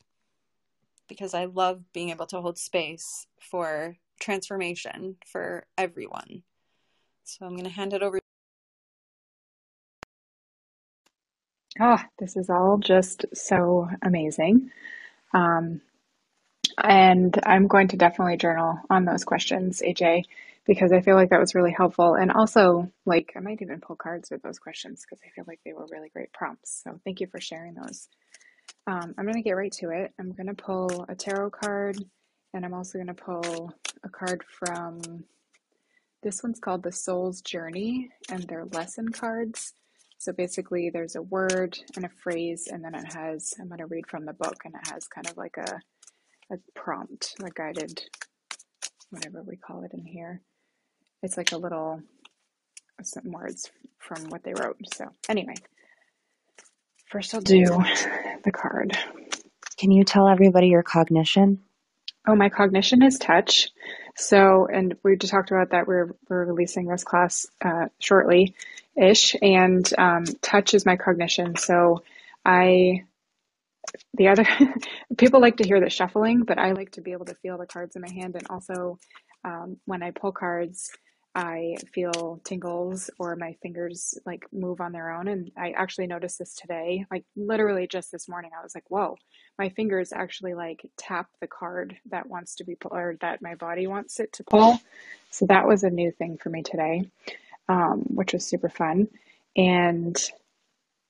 because I love being able to hold space for transformation for everyone. So I'm going to hand it over Oh, this is all just so amazing. Um, and I'm going to definitely journal on those questions, AJ, because I feel like that was really helpful. And also, like, I might even pull cards with those questions because I feel like they were really great prompts. So thank you for sharing those. Um, I'm going to get right to it. I'm going to pull a tarot card, and I'm also going to pull a card from this one's called The Soul's Journey, and they're lesson cards. So basically, there's a word and a phrase, and then it has, I'm going to read from the book, and it has kind of like a, a prompt, a guided, whatever we call it in here. It's like a little, some words from what they wrote. So, anyway, first I'll do the card. Can you tell everybody your cognition? Oh, my cognition is touch. So, and we just talked about that. We're, we're releasing this class uh, shortly ish, and um, touch is my cognition. So, I, the other, [laughs] people like to hear the shuffling, but I like to be able to feel the cards in my hand. And also, um, when I pull cards, I feel tingles or my fingers like move on their own. And I actually noticed this today, like literally just this morning. I was like, whoa, my fingers actually like tap the card that wants to be pulled or that my body wants it to pull. So that was a new thing for me today, um, which was super fun. And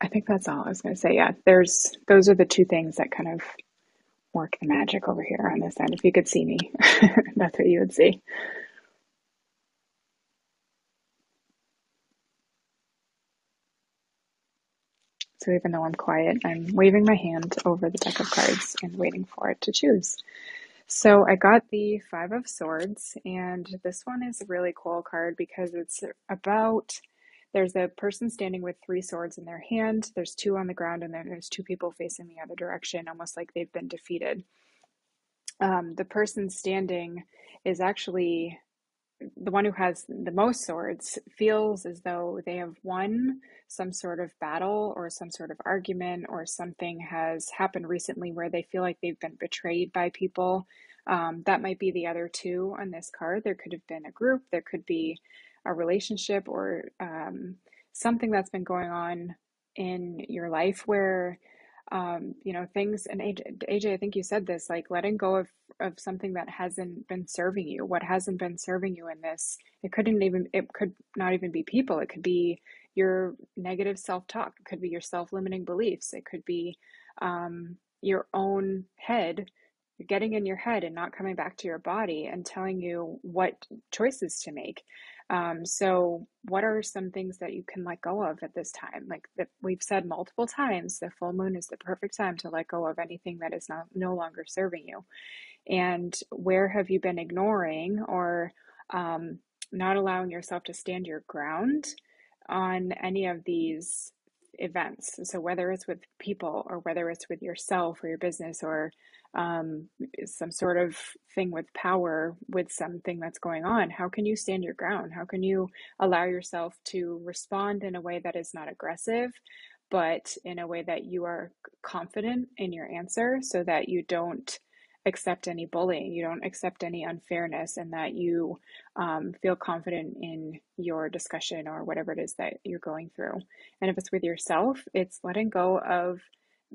I think that's all I was going to say. Yeah, there's those are the two things that kind of work the magic over here on this end. If you could see me, [laughs] that's what you would see. So even though I'm quiet, I'm waving my hand over the deck of cards and waiting for it to choose. So I got the Five of Swords, and this one is a really cool card because it's about there's a person standing with three swords in their hand, there's two on the ground, and then there's two people facing the other direction, almost like they've been defeated. Um, the person standing is actually the one who has the most swords feels as though they have won some sort of battle or some sort of argument or something has happened recently where they feel like they've been betrayed by people. Um, that might be the other two on this card. There could have been a group, there could be a relationship or um, something that's been going on in your life where um, you know, things and AJ, AJ, I think you said this, like letting go of, of something that hasn't been serving you. What hasn't been serving you in this, it couldn't even, it could not even be people. It could be your negative self-talk. It could be your self-limiting beliefs. It could be um, your own head getting in your head and not coming back to your body and telling you what choices to make. Um, so, what are some things that you can let go of at this time? Like that we've said multiple times, the full moon is the perfect time to let go of anything that is not no longer serving you. And where have you been ignoring or um, not allowing yourself to stand your ground on any of these events? So, whether it's with people or whether it's with yourself or your business or um, some sort of thing with power with something that's going on, how can you stand your ground? How can you allow yourself to respond in a way that is not aggressive, but in a way that you are confident in your answer so that you don't accept any bullying, you don't accept any unfairness, and that you um, feel confident in your discussion or whatever it is that you're going through. And if it's with yourself, it's letting go of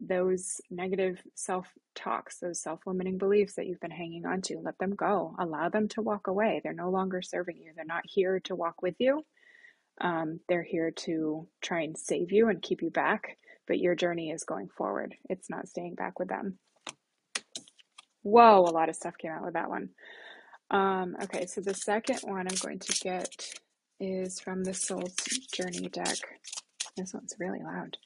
those negative self talks, those self limiting beliefs that you've been hanging on to. Let them go. Allow them to walk away. They're no longer serving you. They're not here to walk with you. Um, they're here to try and save you and keep you back, but your journey is going forward. It's not staying back with them. Whoa, a lot of stuff came out with that one. Um, okay, so the second one I'm going to get is from the Soul's Journey deck. This one's really loud.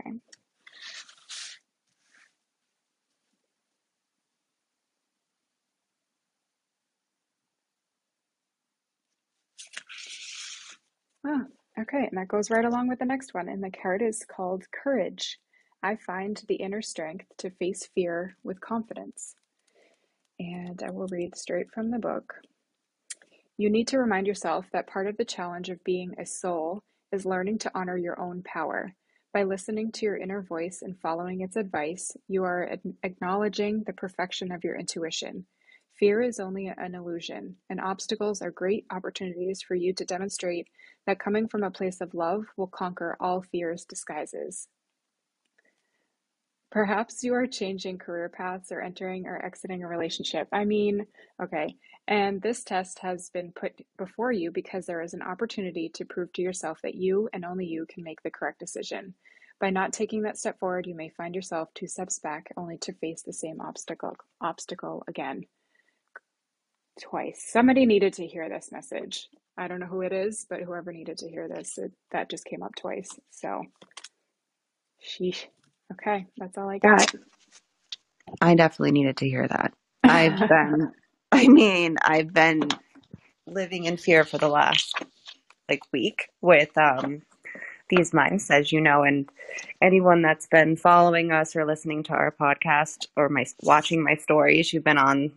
Okay. Oh, and that goes right along with the next one. And the card is called Courage. I find the inner strength to face fear with confidence. And I will read straight from the book. You need to remind yourself that part of the challenge of being a soul is learning to honor your own power by listening to your inner voice and following its advice, you are acknowledging the perfection of your intuition. Fear is only an illusion, and obstacles are great opportunities for you to demonstrate that coming from a place of love will conquer all fear's disguises. Perhaps you are changing career paths or entering or exiting a relationship. I mean, okay, and this test has been put before you because there is an opportunity to prove to yourself that you and only you can make the correct decision. By not taking that step forward, you may find yourself two steps back only to face the same obstacle obstacle again. Twice. Somebody needed to hear this message. I don't know who it is, but whoever needed to hear this, it, that just came up twice. So, sheesh. Okay, that's all I got. I definitely needed to hear that. [laughs] I've been, I mean, I've been living in fear for the last like week with um these mice, as you know, and anyone that's been following us or listening to our podcast or my watching my stories, you've been on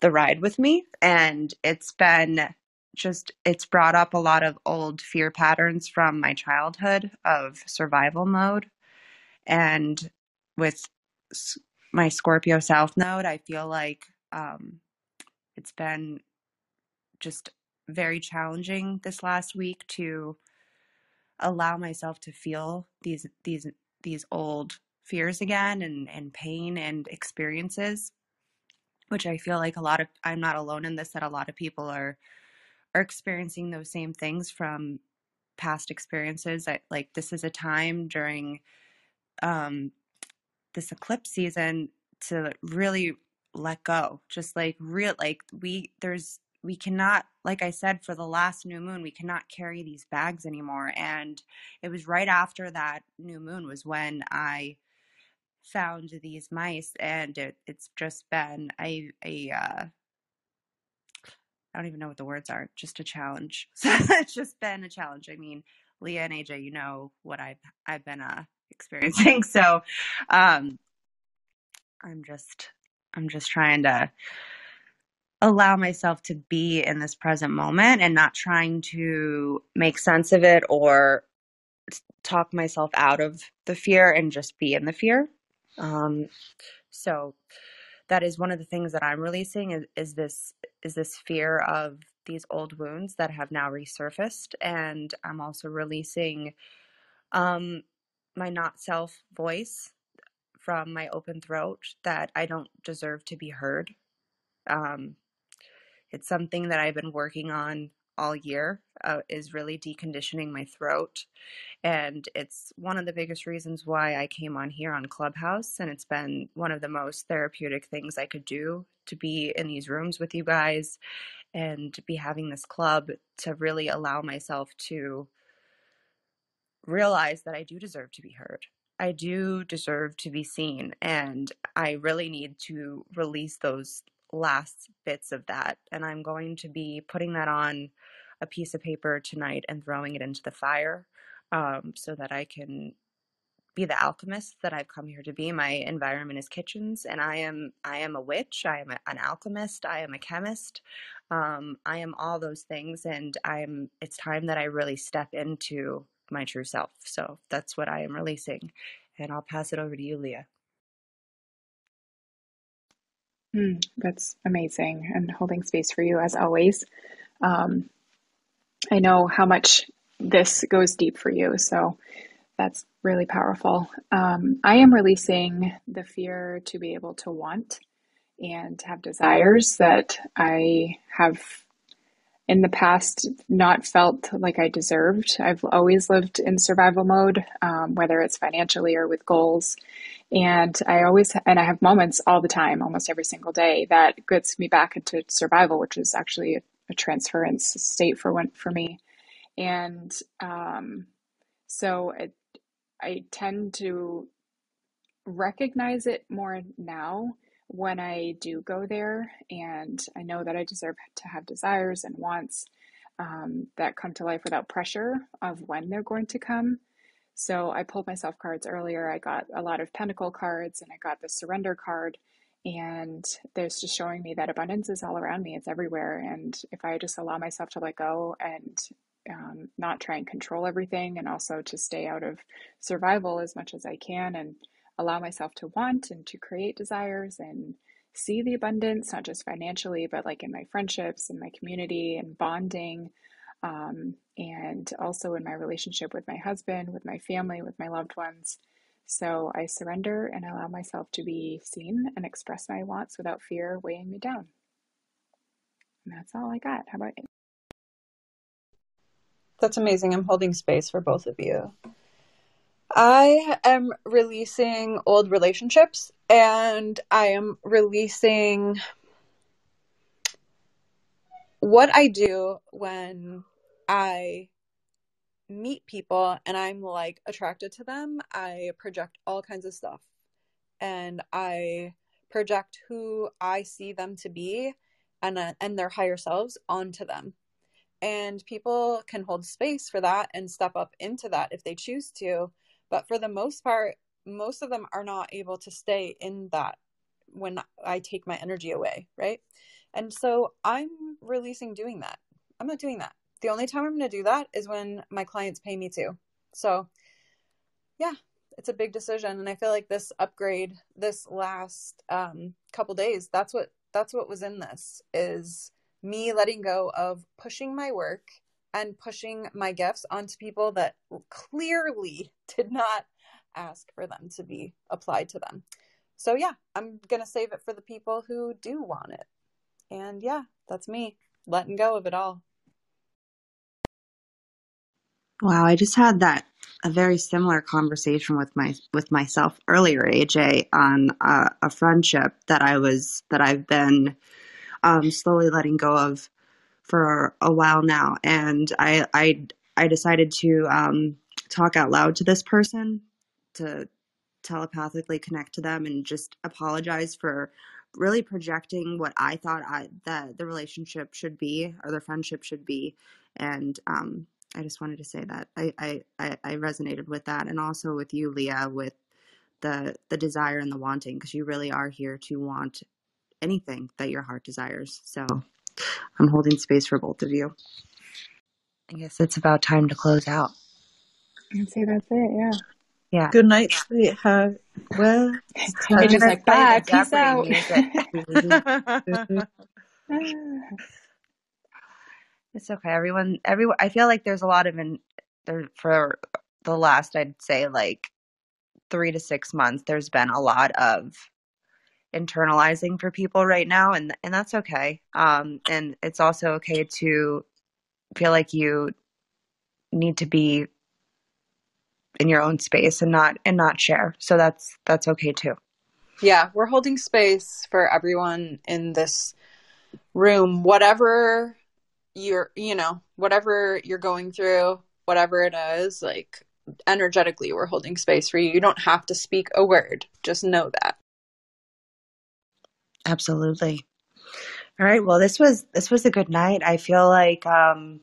the ride with me, and it's been just it's brought up a lot of old fear patterns from my childhood of survival mode. And with my Scorpio South node, I feel like um, it's been just very challenging this last week to allow myself to feel these these these old fears again and and pain and experiences which i feel like a lot of i'm not alone in this that a lot of people are are experiencing those same things from past experiences I, like this is a time during um, this eclipse season to really let go. Just like real, like we, there's, we cannot, like I said, for the last new moon, we cannot carry these bags anymore. And it was right after that new moon was when I found these mice and it, it's just been a, a, uh, I don't even know what the words are, just a challenge. [laughs] So it's just been a challenge. I mean, Leah and AJ, you know what I've I've been uh experiencing. [laughs] So um, I'm just I'm just trying to allow myself to be in this present moment and not trying to make sense of it or talk myself out of the fear and just be in the fear. Um, so that is one of the things that I'm releasing is, is this is this fear of these old wounds that have now resurfaced and I'm also releasing um, my not self voice from my open throat that I don't deserve to be heard. Um, it's something that I've been working on all year uh, is really deconditioning my throat. And it's one of the biggest reasons why I came on here on Clubhouse. And it's been one of the most therapeutic things I could do to be in these rooms with you guys and be having this club to really allow myself to realize that I do deserve to be heard. I do deserve to be seen. And I really need to release those last bits of that. And I'm going to be putting that on a piece of paper tonight and throwing it into the fire um, so that I can be the alchemist that I've come here to be. My environment is kitchens, and I am I am a witch. I am a, an alchemist. I am a chemist. Um, I am all those things, and I'm. It's time that I really step into my true self. So that's what I am releasing, and I'll pass it over to you, Leah. Mm, that's amazing, and holding space for you as always. Um, I know how much this goes deep for you, so that's really powerful. Um, I am releasing the fear to be able to want and have desires that I have in the past not felt like I deserved. I've always lived in survival mode, um, whether it's financially or with goals. And I always, and I have moments all the time, almost every single day, that gets me back into survival, which is actually a, transference state for one, for me. And um, so it, I tend to recognize it more now when I do go there, and I know that I deserve to have desires and wants um, that come to life without pressure of when they're going to come. So I pulled myself cards earlier. I got a lot of pentacle cards and I got the surrender card. And there's just showing me that abundance is all around me, it's everywhere. And if I just allow myself to let go and um, not try and control everything, and also to stay out of survival as much as I can and allow myself to want and to create desires and see the abundance, not just financially, but like in my friendships, in my community, and bonding, um, and also in my relationship with my husband, with my family, with my loved ones. So I surrender and allow myself to be seen and express my wants without fear weighing me down. And that's all I got. How about you? That's amazing. I'm holding space for both of you. I am releasing old relationships and I am releasing what I do when I meet people and I'm like attracted to them. I project all kinds of stuff and I project who I see them to be and uh, and their higher selves onto them. And people can hold space for that and step up into that if they choose to but for the most part, most of them are not able to stay in that when I take my energy away, right? And so I'm releasing doing that. I'm not doing that. The only time I'm going to do that is when my clients pay me to. So, yeah, it's a big decision and I feel like this upgrade this last um couple days, that's what that's what was in this is me letting go of pushing my work and pushing my gifts onto people that clearly [laughs] did not ask for them to be applied to them. So, yeah, I'm going to save it for the people who do want it. And yeah, that's me letting go of it all. Wow, I just had that a very similar conversation with my with myself earlier, AJ, on uh, a friendship that I was that I've been um, slowly letting go of for a while now, and I I I decided to um, talk out loud to this person to telepathically connect to them and just apologize for really projecting what I thought I that the relationship should be or the friendship should be, and um, I just wanted to say that I, I I resonated with that, and also with you, Leah, with the the desire and the wanting, because you really are here to want anything that your heart desires. So I'm holding space for both of you. I guess it's about time to close out. I'd say that's it, yeah. Yeah. Good night, sweetheart. Well, [laughs] you're just like, bye, peace out. [laughs] [laughs] it's okay. Everyone, everyone, I feel like there's a lot of in there for the last, I'd say like three to six months, there's been a lot of internalizing for people right now and and that's okay um and it's also okay to feel like you need to be in your own space and not and not share. So that's that's okay too. Yeah, we're holding space for everyone in this room whatever you're, you know, whatever you're going through, whatever it is, like energetically we're holding space for you. You don't have to speak a word. Just know that. Absolutely. All right. Well, this was this was a good night. I feel like um,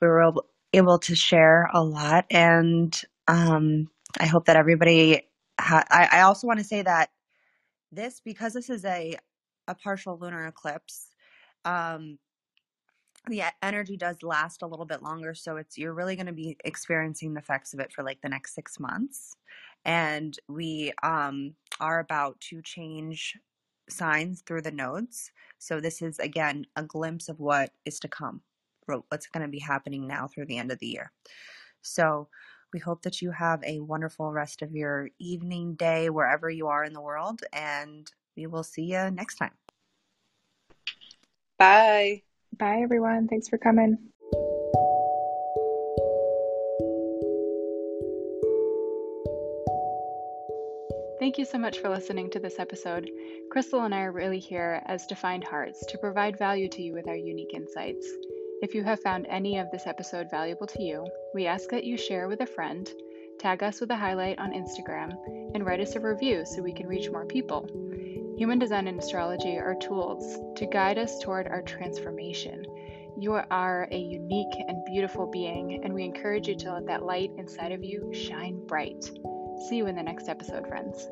we were able, to share a lot, and um, I hope that everybody. Ha- I, I also want to say that this because this is a a partial lunar eclipse. Um, the energy does last a little bit longer so it's you're really going to be experiencing the effects of it for like the next six months and we um, are about to change signs through the nodes so this is again a glimpse of what is to come what's going to be happening now through the end of the year so we hope that you have a wonderful rest of your evening day wherever you are in the world and we will see you next time bye Bye, everyone. Thanks for coming. Thank you so much for listening to this episode. Krystle and I are really here as defined hearts to provide value to you with our unique insights. If you have found any of this episode valuable to you, we ask that you share with a friend, tag us with a highlight on Instagram, and write us a review so we can reach more people. Human design and astrology are tools to guide us toward our transformation. You are a unique and beautiful being, and we encourage you to let that light inside of you shine bright. See you in the next episode, friends.